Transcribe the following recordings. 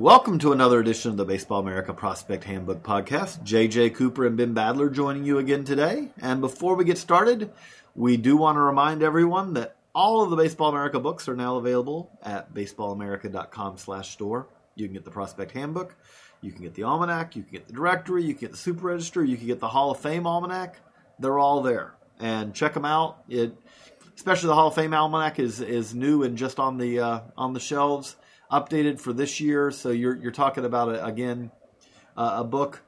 Welcome to another edition of the Baseball America Prospect Handbook Podcast. JJ Cooper and Ben Badler joining you again today. And before we get started, we do want to remind everyone that all of the Baseball America books are now available at baseballamerica.com slash store. You can get the Prospect Handbook, you can get the Almanac, you can get the Directory, you can get the Super Register, you can get the Hall of Fame Almanac. They're all there. And check them out. It, especially the Hall of Fame Almanac is, is new and just on the, uh, on the shelves updated for this year. So you're you're talking about a, again uh, a book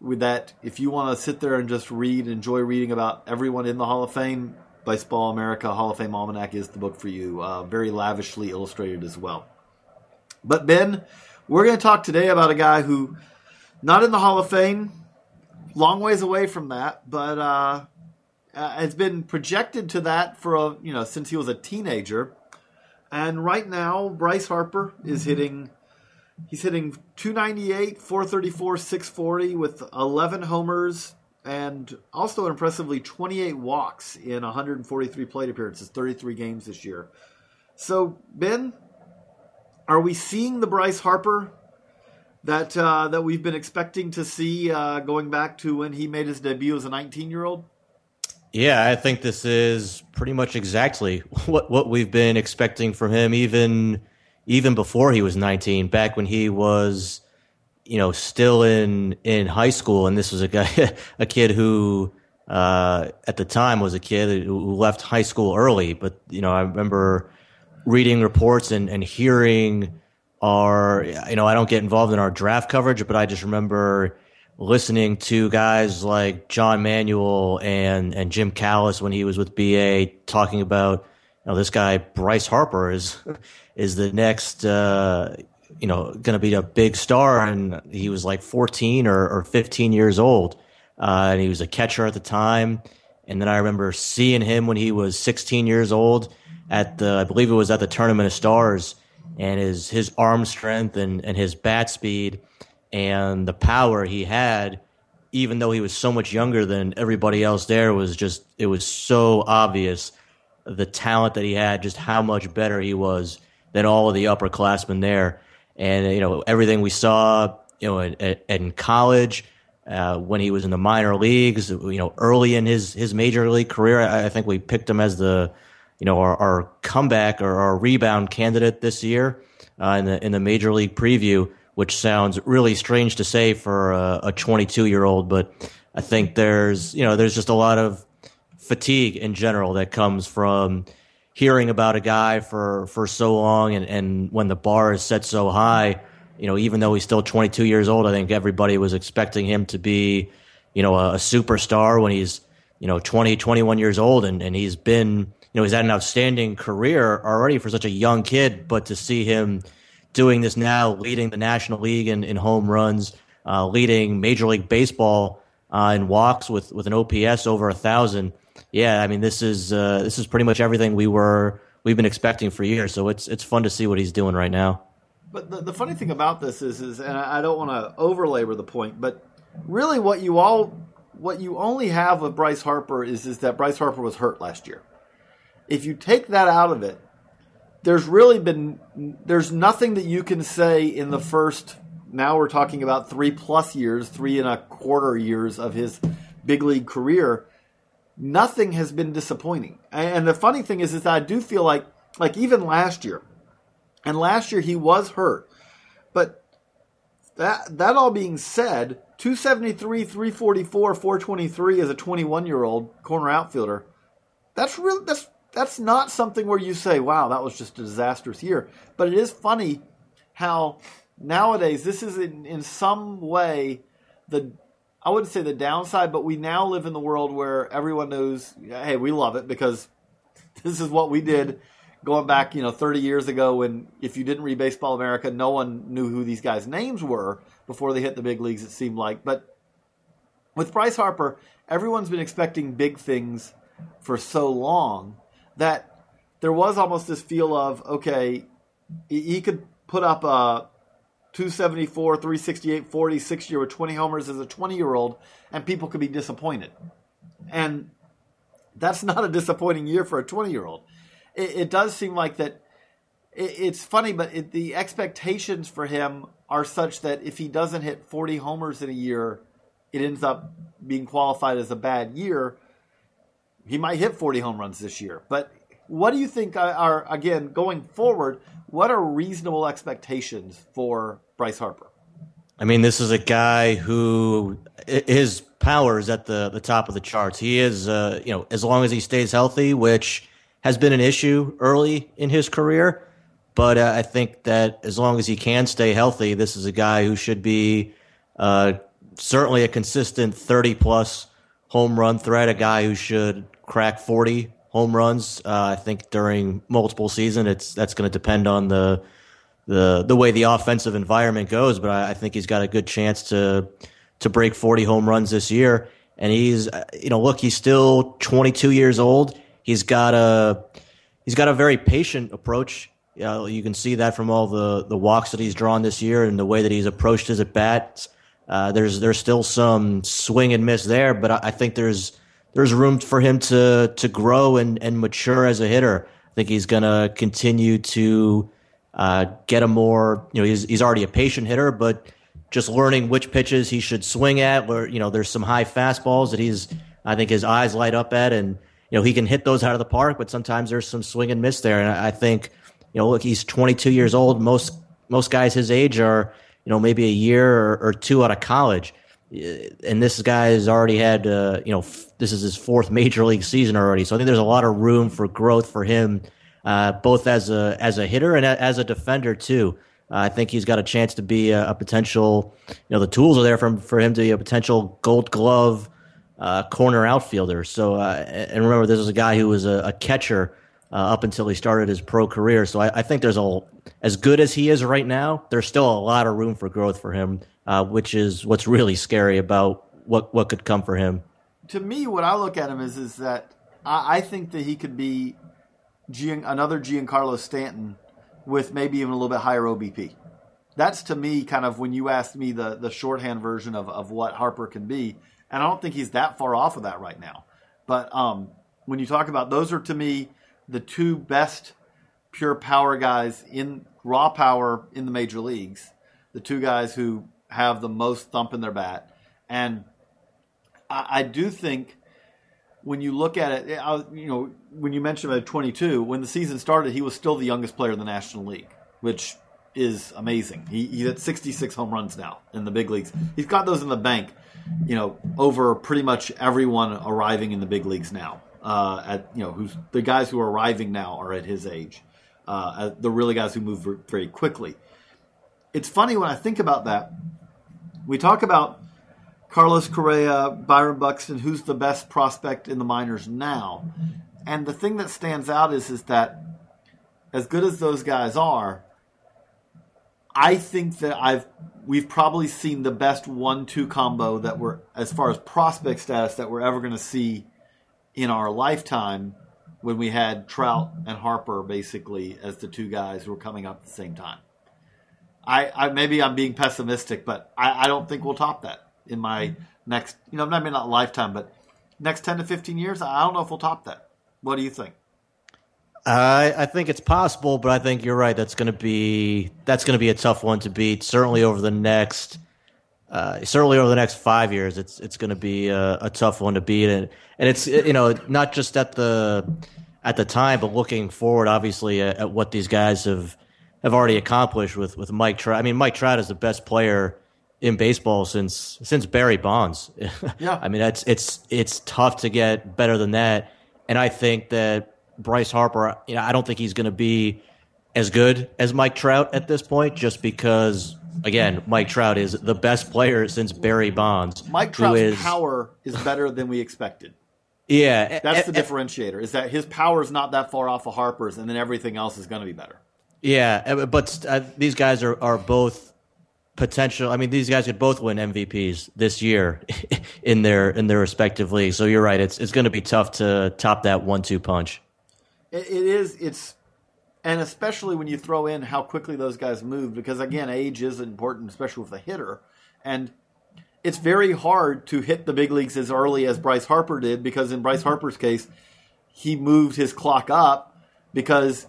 with that. If you want to sit there and just read, enjoy reading about everyone in the Hall of Fame, Baseball America Hall of Fame Almanac is the book for you. Uh, very lavishly illustrated as well. But Ben, we're going to talk today about a guy who, not in the Hall of Fame, long ways away from that, but uh, uh has been projected to that for a you know since he was a teenager and right now, Bryce Harper is hitting. He's hitting 298, 434, 640 with 11 homers and also impressively 28 walks in 143 plate appearances, 33 games this year. So, Ben, are we seeing the Bryce Harper that uh, that we've been expecting to see uh, going back to when he made his debut as a 19 year old? Yeah, I think this is pretty much exactly what what we've been expecting from him, even even before he was 19. Back when he was, you know, still in in high school, and this was a guy, a kid who uh, at the time was a kid who left high school early. But you know, I remember reading reports and, and hearing our, you know, I don't get involved in our draft coverage, but I just remember listening to guys like John Manuel and and Jim Callis when he was with BA talking about you know this guy Bryce Harper is is the next uh, you know going to be a big star. And he was like 14 or, or 15 years old. Uh, and he was a catcher at the time. And then I remember seeing him when he was 16 years old at the I believe it was at the Tournament of Stars. And his his arm strength and and his bat speed and the power he had, even though he was so much younger than everybody else there, was just it was so obvious the talent that he had, just how much better he was than all of the upperclassmen there, and you know everything we saw, you know, in, in college. Uh, when he was in the minor leagues, you know, early in his, his major league career, I, I think we picked him as the, you know, our, our comeback or our rebound candidate this year uh, in the in the major league preview which sounds really strange to say for a 22 year old, but I think there's, you know, there's just a lot of fatigue in general that comes from hearing about a guy for, for so long. And, and when the bar is set so high, you know, even though he's still 22 years old, I think everybody was expecting him to be, you know, a, a superstar when he's, you know, 20, 21 years old. And, and he's been, you know, he's had an outstanding career already for such a young kid, but to see him, doing this now, leading the National League in, in home runs, uh, leading Major League Baseball uh, in walks with, with an OPS over a thousand. Yeah, I mean this is uh, this is pretty much everything we were we've been expecting for years. So it's it's fun to see what he's doing right now. But the, the funny thing about this is is and I don't want to overlabor the point, but really what you all what you only have with Bryce Harper is is that Bryce Harper was hurt last year. If you take that out of it, there's really been there's nothing that you can say in the first now we're talking about three plus years, three and a quarter years of his big league career. Nothing has been disappointing. And the funny thing is, is that I do feel like like even last year, and last year he was hurt, but that that all being said, 273, 344, 423 as a 21 year old corner outfielder. That's really that's that's not something where you say, wow, that was just a disastrous year. But it is funny how nowadays this is in, in some way the I wouldn't say the downside, but we now live in the world where everyone knows, hey, we love it because this is what we did going back, you know, 30 years ago when if you didn't read Baseball America, no one knew who these guys' names were before they hit the big leagues, it seemed like. But with Bryce Harper, everyone's been expecting big things for so long that there was almost this feel of okay, he could put up a 274, 368, 40, 60 year with 20 homers as a 20 year old, and people could be disappointed. And that's not a disappointing year for a 20 year old. It, it, does seem like that it, it's funny, but it, the expectations for him are such that if he doesn't hit 40 homers in a year, it ends up being qualified as a bad year. He might hit 40 home runs this year, but what do you think are again going forward? What are reasonable expectations for Bryce Harper? I mean, this is a guy who his power is at the, the top of the charts. He is, uh, you know, as long as he stays healthy, which has been an issue early in his career. But uh, I think that as long as he can stay healthy, this is a guy who should be uh, certainly a consistent 30 plus home run threat, a guy who should crack 40 home runs. Uh, I think during multiple season, it's that's going to depend on the the the way the offensive environment goes. But I, I, think he's got a good chance to to break 40 home runs this year. And he's uh, you know look, he's still 22 years old. He's got a he's got a very patient approach. You, know, you can see that from all the the walks that he's drawn this year and the way that he's approached his at bats. Uh, there's there's still some swing and miss there, but I, I think there's there's room for him to to grow and, and mature as a hitter. I think he's going to continue to uh, get a more you know he's he's already a patient hitter, but just learning which pitches he should swing at. Where you know there's some high fastballs that he's I think his eyes light up at, and you know he can hit those out of the park. But sometimes there's some swing and miss there, and I, think you know look he's 22 years old. Most most guys his age are you know maybe a year or, or two out of college and this guy has already had, uh, you know, f- this is his fourth major league season already. So I think there's a lot of room for growth for him, uh, both as a as a hitter and a, as a defender too. Uh, I think he's got a chance to be a, a, potential. You know, the tools are there for for him to be a potential Gold Glove uh, corner outfielder. So uh, and remember, this is a guy who was a, a catcher. Uh, up until he started his pro career. So I, I, think there's a as good as he is right now, there's still a lot of room for growth for him uh, which is what's really scary about what what could come for him. To me, what I look at him is is that I, I think that he could be Gian, another Giancarlo Stanton with maybe even a little bit higher OBP. That's to me kind of when you asked me the the shorthand version of, of what Harper can be, and I don't think he's that far off of that right now. But um, when you talk about those are to me the two best pure power guys in raw power in the major leagues, the two guys who have the most thump in their bat. And I, I do think when you look at it, I, you know, when you mentioned about 22, when the season started, he was still the youngest player in the National League, which is amazing. He, he's at 66 home runs now in the big leagues. He's got those in the bank, you know, over pretty much everyone arriving in the big leagues now. Uh, at you know, who's the guys who are arriving now are at his age. Uh, the really guys who move very quickly. It's funny when I think about that we talk about Carlos Correa, Byron Buxton, who's the best prospect in the minors now. And the thing that stands out is is that as good as those guys are, I think that I've we've probably seen the best one-two combo that we're as far as prospect status that we're ever going to see in our lifetime when we had Trout and Harper basically as the two guys who were coming up at the same time. I, I maybe I'm being pessimistic, but I, I don't think we'll top that in my next, you know, maybe not lifetime, but next 10 to 15 years. I don't know if we'll top that. What do you think? I, I think it's possible, but I think you're right. That's going to be that's going to be a tough one to beat. Certainly over the next, uh, certainly over the next five years, it's it's going to be a, a, tough one to beat. And and it's you know not just at the at the time, but looking forward, obviously at, at what these guys have have already accomplished with with Mike Trout. I mean, Mike Trout is the best player in baseball since since Barry Bonds. Yeah. I mean, that's it's it's tough to get better than that. And I think that Bryce Harper, you know, I don't think he's going to be as good as Mike Trout at this point, just because again, Mike Trout is the best player since Barry Bonds. Mike Trout's is, power is better than we expected. Yeah, that's the differentiator. Is that his power is not that far off of Harper's, and then everything else is going to be better. Yeah, uh, but uh, these guys are, are both potential. I mean, these guys could both win MVPs this year in their in their respective leagues. So you're right. It's it's going to be tough to top that one two punch. it, it is. It's and especially when you throw in how quickly those guys move, because again, age is important, especially with a hitter, and it's very hard to hit the big leagues as early as Bryce Harper did, because in Bryce Harper's case, he moved his clock up because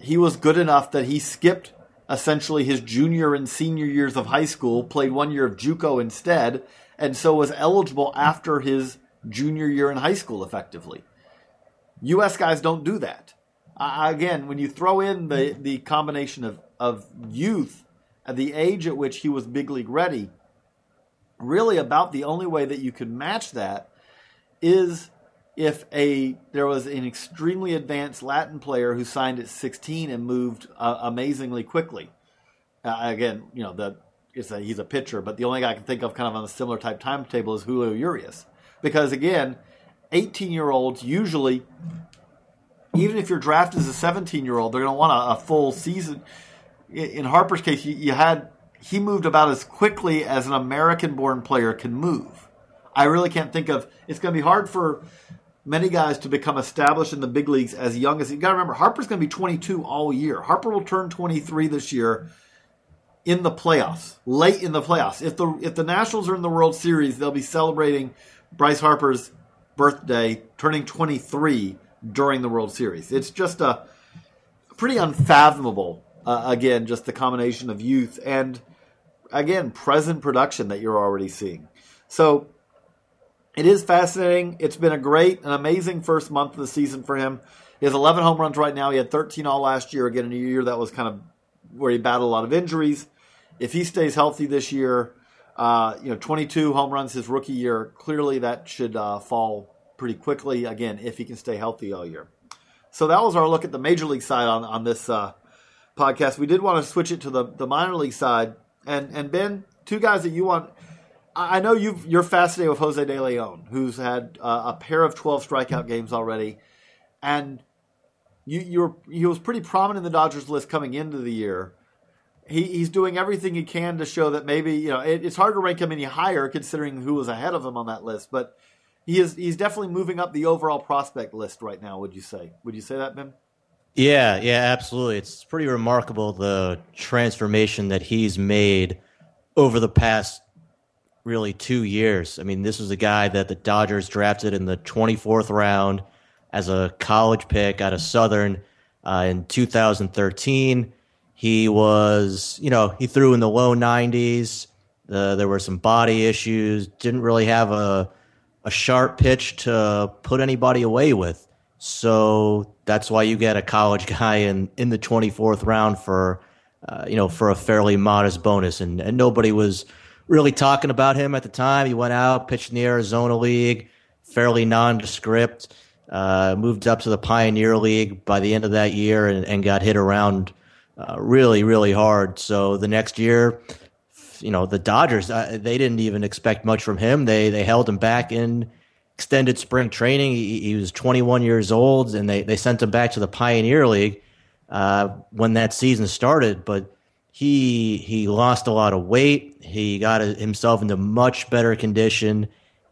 he was good enough that he skipped essentially his junior and senior years of high school, played one year of JUCO instead, and so was eligible after his junior year in high school effectively. U.S. guys don't do that. Again, when you throw in the, the combination of, of youth at the age at which he was big league ready, really about the only way that you could match that is if a there was an extremely advanced Latin player who signed at 16 and moved uh, amazingly quickly. Uh, again, you know the a, he's a pitcher, but the only guy I can think of kind of on a similar type timetable is Julio Urias, because again, 18 year olds usually, even if you're drafted as a 17 year old, they're going to want a, a, full season. In Harper's case, you, you had he moved about as quickly as an American born player can move. I really can't think of. It's going to be hard for many guys to become established in the big leagues as young as you got to remember Harper's going to be 22 all year. Harper will turn 23 this year in the playoffs, late in the playoffs. If the if the Nationals are in the World Series, they'll be celebrating Bryce Harper's birthday, turning 23 during the World Series. It's just a pretty unfathomable. Uh, again, just the combination of youth and again present production that you're already seeing. So it is fascinating. It's been a great, an amazing first month of the season for him. He has 11 home runs right now. He had 13 all last year. Again, in a year that was kind of where he battled a lot of injuries. If he stays healthy this year, uh, you know, 22 home runs his rookie year. Clearly, that should uh, fall pretty quickly. Again, if he can stay healthy all year. So that was our look at the major league side on on this uh, podcast. We did want to switch it to the the minor league side. And and Ben, two guys that you want I know you you're fascinated with Jose De Leon, who's had uh, a pair of 12 strikeout games already, and you you're he was pretty prominent in the Dodgers list coming into the year. He, he's doing everything he can to show that maybe you know it, it's hard to rank him any higher considering who was ahead of him on that list, but he is he's definitely moving up the overall prospect list right now. Would you say? Would you say that, Ben? Yeah, yeah, absolutely. It's pretty remarkable the transformation that he's made over the past really two years. I mean, this was a guy that the Dodgers drafted in the 24th round as a college pick out of Southern uh, in 2013. He was, you know, he threw in the low 90s. Uh, there were some body issues. Didn't really have a a sharp pitch to put anybody away with. So that's why you get a college guy in in the 24th round for, uh, you know, for a fairly modest bonus, and and nobody was really talking about him at the time. He went out, pitched in the Arizona League, fairly nondescript. Uh, moved up to the Pioneer League by the end of that year and, and got hit around uh, really, really hard. So the next year, you know, the Dodgers uh, they didn't even expect much from him. They they held him back in extended spring training. He, he was 21 years old, and they they sent him back to the Pioneer League uh, when that season started. But he he lost a lot of weight. He got himself into much better condition,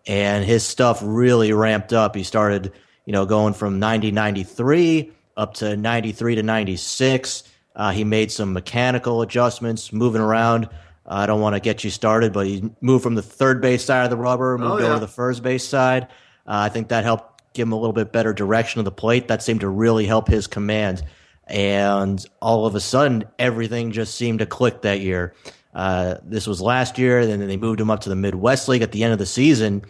and his stuff really ramped up. He started, you know, going from 90 93 up to 93 to 96. Uh, he made some mechanical adjustments, moving around. Uh, I don't want to get you started, but he moved from the third base side of the rubber, moved oh, yeah. over to the first base side. Uh, I think that helped give him a little bit better direction of the plate. That seemed to really help his command and all of a sudden everything just seemed to click that year. Uh, this was last year, and then they moved him up to the Midwest League at the end of the season,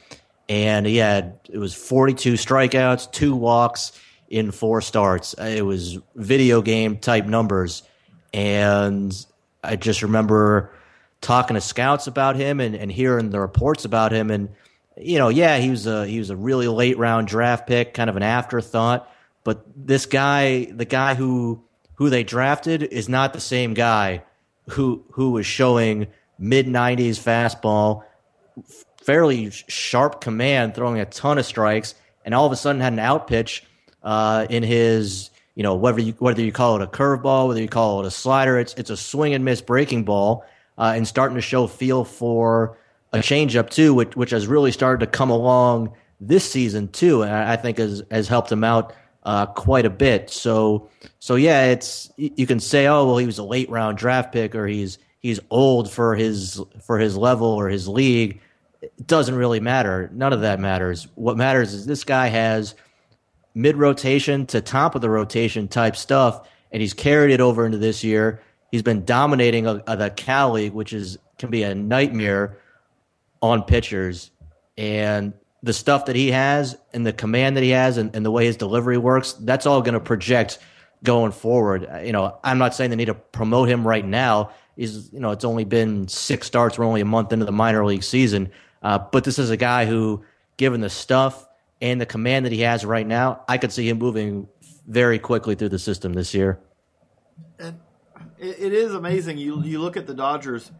and he had it was 42 strikeouts, two walks in four starts. It was video game type numbers, and I just remember talking to scouts about him and, and hearing the reports about him, and you know, yeah, he was a he was a really late round draft pick, kind of an afterthought but this guy, the guy who who they drafted, is not the same guy who who was showing mid nineties fastball, fairly sharp command, throwing a ton of strikes, and all of a sudden had an out pitch uh, in his you know whether you whether you call it a curveball, whether you call it a slider, it's it's a swing and miss breaking ball, uh, and starting to show feel for a changeup too, which which has really started to come along this season too, and I think has has helped him out uh, quite a bit. So so yeah, it's you can say, oh well, he was a late round draft pick, or he's he's old for his for his level or his league. It doesn't really matter. None of that matters. What matters is this guy has mid rotation to top of the rotation type stuff, and he's carried it over into this year. He's been dominating a, a, the Cal League, which is can be a nightmare on pitchers. And the stuff that he has and the command that he has and, and the way his delivery works, that's all going to project going forward. You know, I'm not saying they need to promote him right now. He's, you know, it's only been six starts. We're only a month into the minor league season. Uh, but this is a guy who, given the stuff and the command that he has right now, I could see him moving very quickly through the system this year. And it is amazing. You you look at the Dodgers.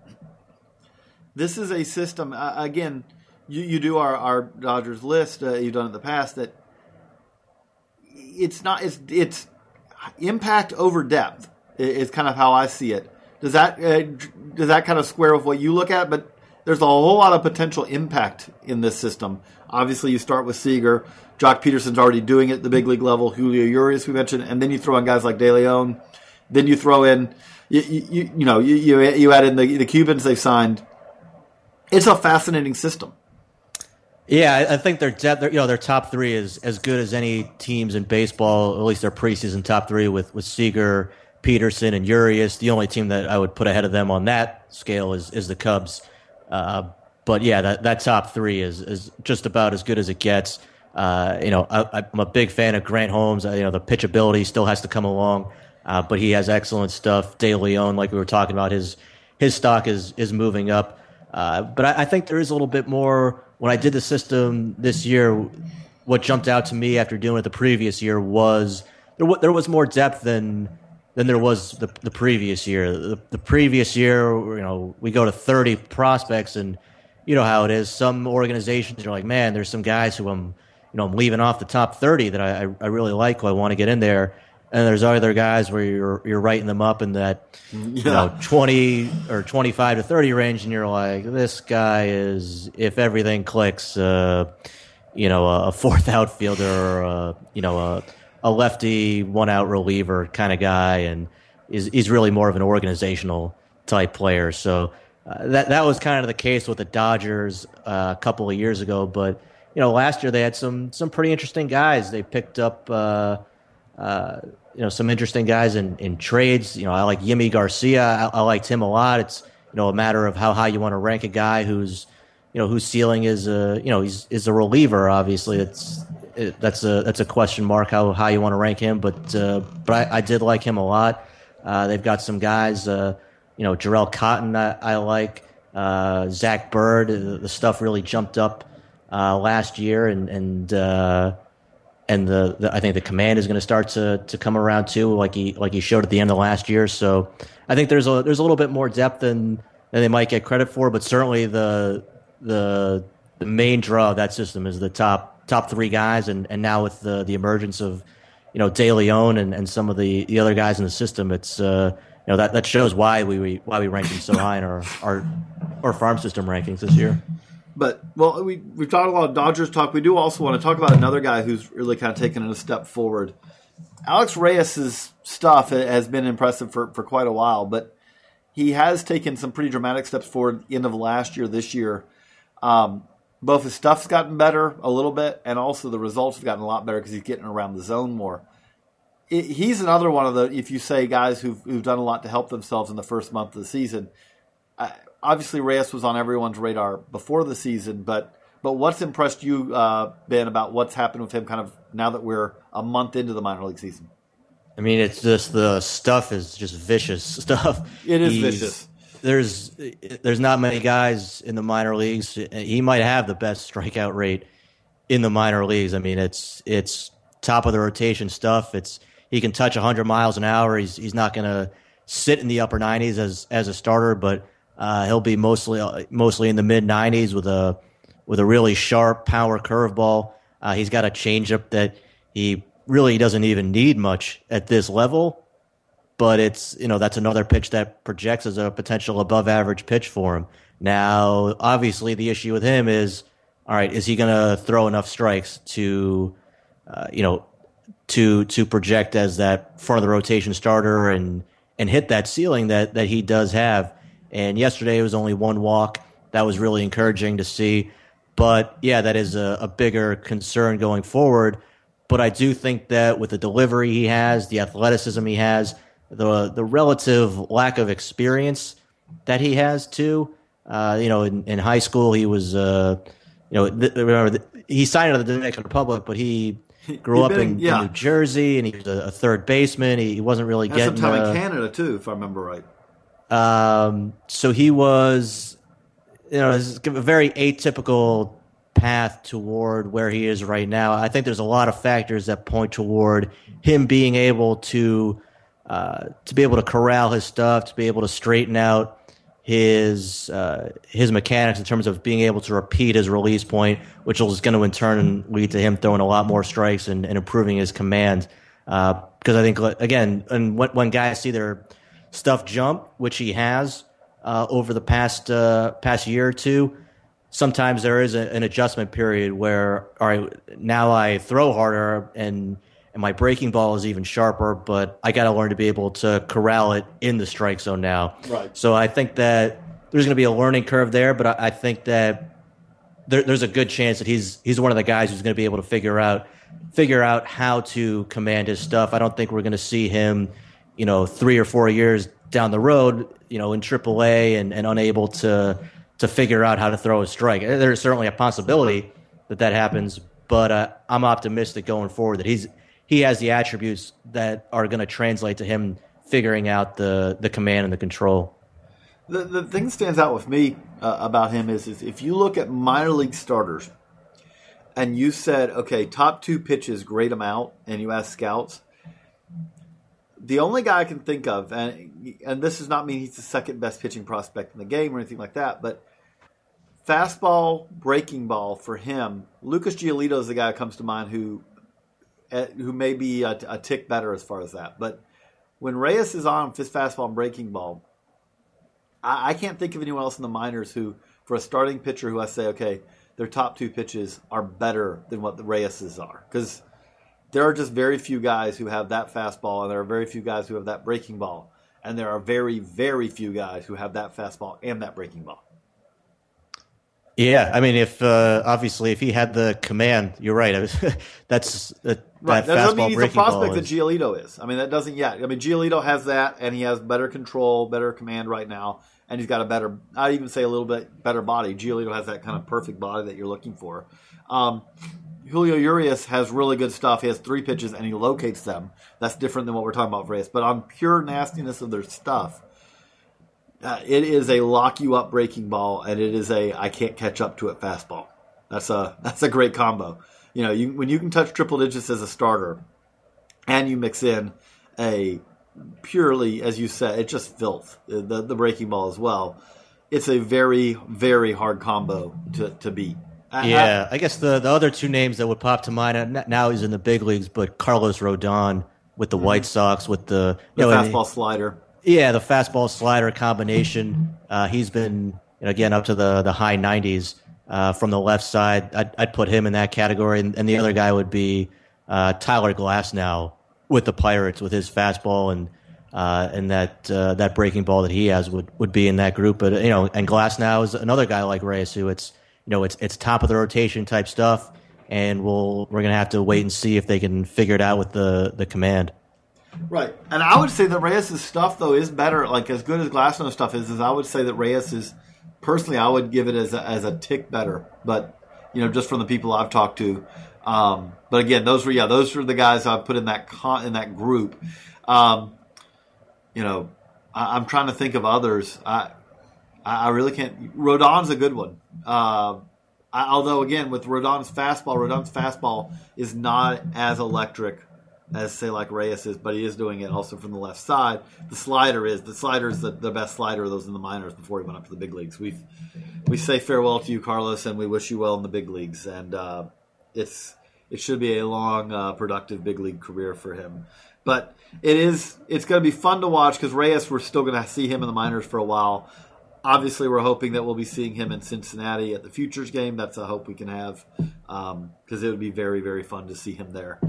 This is a system. Uh, again, you, you do our, our Dodgers list. Uh, you've done in the past. That it's not. It's it's impact over depth is kind of how I see it. Does that uh, does that kind of square with what you look at? But there's a whole lot of potential impact in this system. Obviously, you start with Seager. Joc Pederson's already doing it at the big league level. Julio Urias, we mentioned, and then you throw in guys like De Leon. Then you throw in, you, you, you know, you, you, you add in the, the Cubans they've signed. It's a fascinating system. Yeah, I think their depth, you know, their top three is as good as any teams in baseball. At least their preseason top three with with Seager, Pederson, and Urias. The only team that I would put ahead of them on that scale is is the Cubs. Uh, but yeah, that that top three is is just about as good as it gets. Uh, you know, I, am a big fan of Grant Holmes. you know, the pitchability still has to come along, uh, but he has excellent stuff. De Leon, like we were talking about, his his stock is is moving up. Uh, but I, I, think there is a little bit more when I did the system this year, what jumped out to me after doing it the previous year was there, w- there was more depth than than there was the, the previous year. The, the, previous year, you know, we go to 30 prospects, and you know how it is. Some organizations are like, man, there's some guys who I'm, you know, I'm leaving off the top 30 that I, I really like, who I want to get in there. And there's other guys where you're you're writing them up in that yeah. you know 20 or 25 to 30 range, and you're like, this guy is if everything clicks, uh, you know, a, fourth outfielder, or a, you know, a, a lefty one out reliever kind of guy, and is he's really more of an organizational type player. So uh, that that was kind of the case with the Dodgers uh, a couple of years ago, but you know, last year they had some some pretty interesting guys. They picked up. Uh, uh, you know some interesting guys in, in trades. You know, I like Yimi Garcia. I, I, liked him a lot. It's you know a matter of how high you want to rank a guy who's you know whose ceiling is a you know he's is a reliever. Obviously, it's it, that's a that's a question mark how high you want to rank him. But uh, but I, I, did like him a lot. Uh, they've got some guys. Uh, you know, Jharel Cotton. I, I like uh, Zach Bird. The, the, stuff really jumped up uh, last year, and and and the, the, I think the command is going to start to to come around too, like he like he showed at the end of last year. So I think there's a there's a little bit more depth than than they might get credit for, but certainly the the the main draw of that system is the top top three guys, and, and now with the the emergence of you know De Leon and, and some of the, the other guys in the system, it's uh, you know that, that shows why we why we rank them so high in our our our farm system rankings this year. But well, we we've talked a lot of Dodgers talk. We do also want to talk about another guy who's really kind of taken it a step forward. Alex Reyes's stuff has been impressive for, for quite a while, but he has taken some pretty dramatic steps forward end of last year, this year. Um, both his stuff's gotten better a little bit, and also the results have gotten a lot better because he's getting around the zone more. It, he's another one of the, if you say guys who've, who've done a lot to help themselves in the first month of the season. I, obviously Reyes was on everyone's radar before the season, but but what's impressed you, uh, Ben, about what's happened with him? Kind of now that we're a month into the minor league season. I mean, it's just the stuff is just vicious stuff. It is He's, vicious. There's there's not many guys in the minor leagues. He might have the best strikeout rate in the minor leagues. I mean, it's it's top of the rotation stuff. It's he can touch 100 miles an hour. He's he's not going to sit in the upper 90s as as a starter, but uh, he'll be mostly mostly in the mid 90s with a with a really sharp power curveball. Uh, he's got a changeup that he really doesn't even need much at this level, but it's you know that's another pitch that projects as a potential above average pitch for him. Now, obviously, the issue with him is all right. Is he going to throw enough strikes to uh, you know to to project as that front of the rotation starter and and hit that ceiling that that he does have? And yesterday it was only one walk. That was really encouraging to see. But yeah, that is a, a bigger concern going forward. but I do think that with the delivery he has, the athleticism he has, the the relative lack of experience that he has too. Uh, you know, in, in high school he was, uh, you know, th- remember th- he signed to the Dominican Republic, but he grew up been- in, yeah. in New Jersey and he was a, a third baseman. He, he wasn't really Had some getting time uh, in Canada too, if I remember right. Um, so he was, you know, a very atypical path toward where he is right now. I think there's a lot of factors that point toward him being able to uh, to be able to corral his stuff, to be able to straighten out his uh, his mechanics in terms of being able to repeat his release point, which is going to in turn lead to him throwing a lot more strikes and, and improving his command. Because I think again, and when, when guys see their stuff jump, which he has uh, over the past uh, past year or two, sometimes there is a, an adjustment period where all right, now I throw harder and and my breaking ball is even sharper, but I got to learn to be able to corral it in the strike zone now. Right. So I think that there's going to be a learning curve there, but I, I think that there, there's a good chance that he's he's one of the guys who's going to be able to figure out figure out how to command his stuff. I don't think we're going to see him, you know, three or four years down the road, you know, in AAA and, and unable to to figure out how to throw a strike. There's certainly a possibility that that happens, but uh, I'm optimistic going forward that he's he has the attributes that are going to translate to him figuring out the the command and the control. The, the thing that stands out with me uh, about him is, is if you look at minor league starters and you said, okay, top two pitches, grade them out, and you ask scouts, the only guy I can think of, and, and this does not mean he's the second best pitching prospect in the game or anything like that, but fastball, breaking ball for him, Lucas Giolito is the guy that comes to mind who uh, who may be a, a tick better as far as that. But when Reyes is on his fastball and breaking ball, I, I can't think of anyone else in the minors who, for a starting pitcher, who I say, okay, their top two pitches are better than what the Reyes's are. Because there are just very few guys who have that fastball, and there are very few guys who have that breaking ball. And there are very, very few guys who have that fastball and that breaking ball. Yeah, I mean, if uh, obviously if he had the command, you're right. I was, that's uh, that Right. That doesn't mean he's a prospect that Giolito is. I mean, that doesn't yet. I mean, Giolito has that, and he has better control, better command right now, and he's got a better, I'd even say a little bit better body. Giolito has that kind of perfect body that you're looking for. Um, Julio Urias has really good stuff. He has three pitches, and he locates them. That's different than what we're talking about, Reyes. But on pure nastiness of their stuff, uh, it is a lock you up breaking ball, and it is a I can't catch up to it fastball. That's a that's a great combo. You know, you, when you can touch triple digits as a starter, and you mix in a purely, as you said, it's just filth the the breaking ball as well. It's a very very hard combo to to beat. I- I- Yeah, I guess the the other two names that would pop to mind now he's in the big leagues, but Carlos Rodon with the White Sox with the Mm-hmm. the know, and- fastball slider. Yeah, the fastball slider combination. Uh, he's been you know, again up to the the high 90s uh, from the left side. I'd, I'd put him in that category, and, and the other guy would be uh, Tyler Glasnow with the Pirates with his fastball and uh, and that uh, that breaking ball that he has would, would be in that group. But you know, and Glasnow is another guy like Reyes who it's you know it's it's top of the rotation type stuff, and we'll we're gonna have to wait and see if they can figure it out with the the command. Right, and I would say that Reyes' stuff though is better. Like as good as Glasnow's stuff is, is I would say that Reyes is personally I would give it as a, as a tick better. But you know, just from the people I've talked to. Um, but again, those were yeah, those were the guys I put in that con, in that group. Um, you know, I, I'm trying to think of others. I I I really can't. Rodon's a good one. Uh, I, although again, with Rodon's fastball, Rodon's fastball is not as electric as say like Reyes is, but he is doing it also from the left side. The slider is the slider is the, the best slider of those in the minors before he went up to the big leagues. We we say farewell to you, Carlos, and we wish you well in the big leagues. And uh, it's it should be a long, uh, productive big league career for him. But it is it's going to be fun to watch because Reyes we're still going to see him in the minors for a while. Obviously, we're hoping that we'll be seeing him in Cincinnati at the Futures game. That's a hope we can have um, because it would be very, very fun to see him there.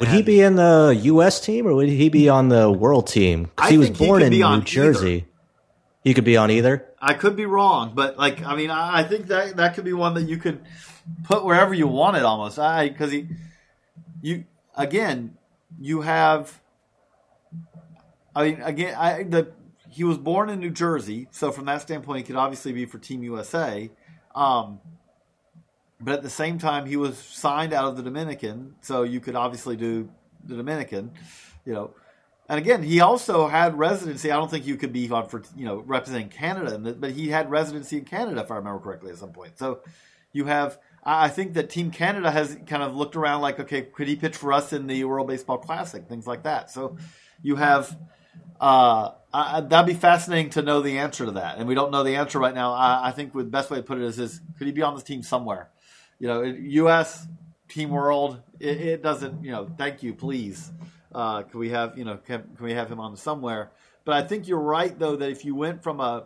Would he be in the U.S. team or would he be on the World team? 'Cause I he was think he born in New Jersey. He could be on either. I could be wrong, but like I mean, I, I think that that could be one that you could put wherever you want it almost. I because he, you, again, you have. I mean, again, I the he was born in New Jersey, so from that standpoint, he could obviously be for Team USA. Um, but at the same time, he was signed out of the Dominican, so you could obviously do the Dominican, you know. And again, he also had residency. I don't think you could be on for you know representing Canada, but he had residency in Canada, if I remember correctly, at some point. So you have. I think that Team Canada has kind of looked around like, okay, could he pitch for us in the World Baseball Classic, things like that. So you have. Uh, I, that'd be fascinating to know the answer to that, and we don't know the answer right now. I, I think the best way to put it is, is could he be on this team somewhere? You know, U.S. Team World, it, it doesn't. You know, thank you, please. Uh, can we have you know can, can we have him on somewhere? But I think you're right though that if you went from a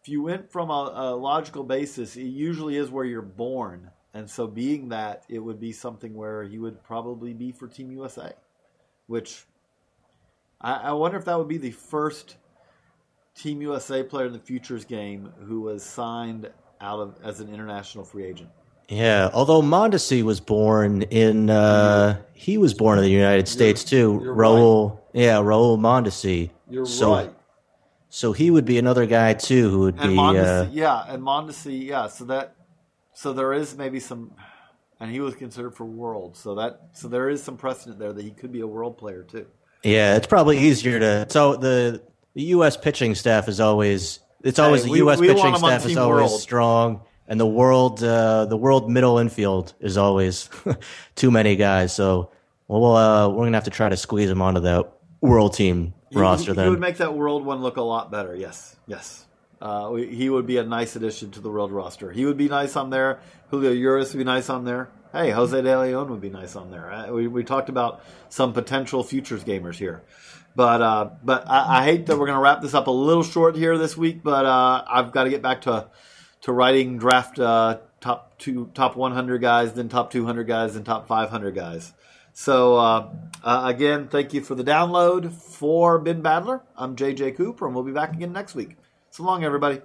if you went from a, a logical basis, it usually is where you're born, and so being that, it would be something where he would probably be for Team USA, which I, I wonder if that would be the first Team USA player in the futures game who was signed out of as an international free agent. Yeah, although Mondesi was born in, uh, he was born in the United States too. you're Raul, yeah, Raul Mondesi. You're so, right. So he would be another guy too who would And be. Mondesi, Uh, yeah, and Mondesi, yeah. So that, so there is maybe some, and he was considered for world. So that, so there is some precedent there that he could be a world player too. Yeah, it's probably easier to. So the the U.S. pitching staff is always. It's always Hey, the U.S. we want pitching staff is always World. strong, and the world uh, the world middle infield is always too many guys. So well, uh, we're gonna have to try to squeeze him onto that world team He- roster he, then. he would make that world one look a lot better. Yes, yes. Uh, we, he would be a nice addition to the world roster. He would be nice on there. Julio Urias would be nice on there. Hey, Jose De Leon would be nice on there. We, we talked about some potential futures gamers here, but uh, but I, I hate that we're going to wrap this up a little short here this week. But uh, I've got to get back to to writing draft uh, top two, top 100 guys, then top 200 guys, then top 500 guys. So uh, uh, again, thank you for the download for Ben Badler. I'm JJ Cooper, and we'll be back again next week. So long, everybody.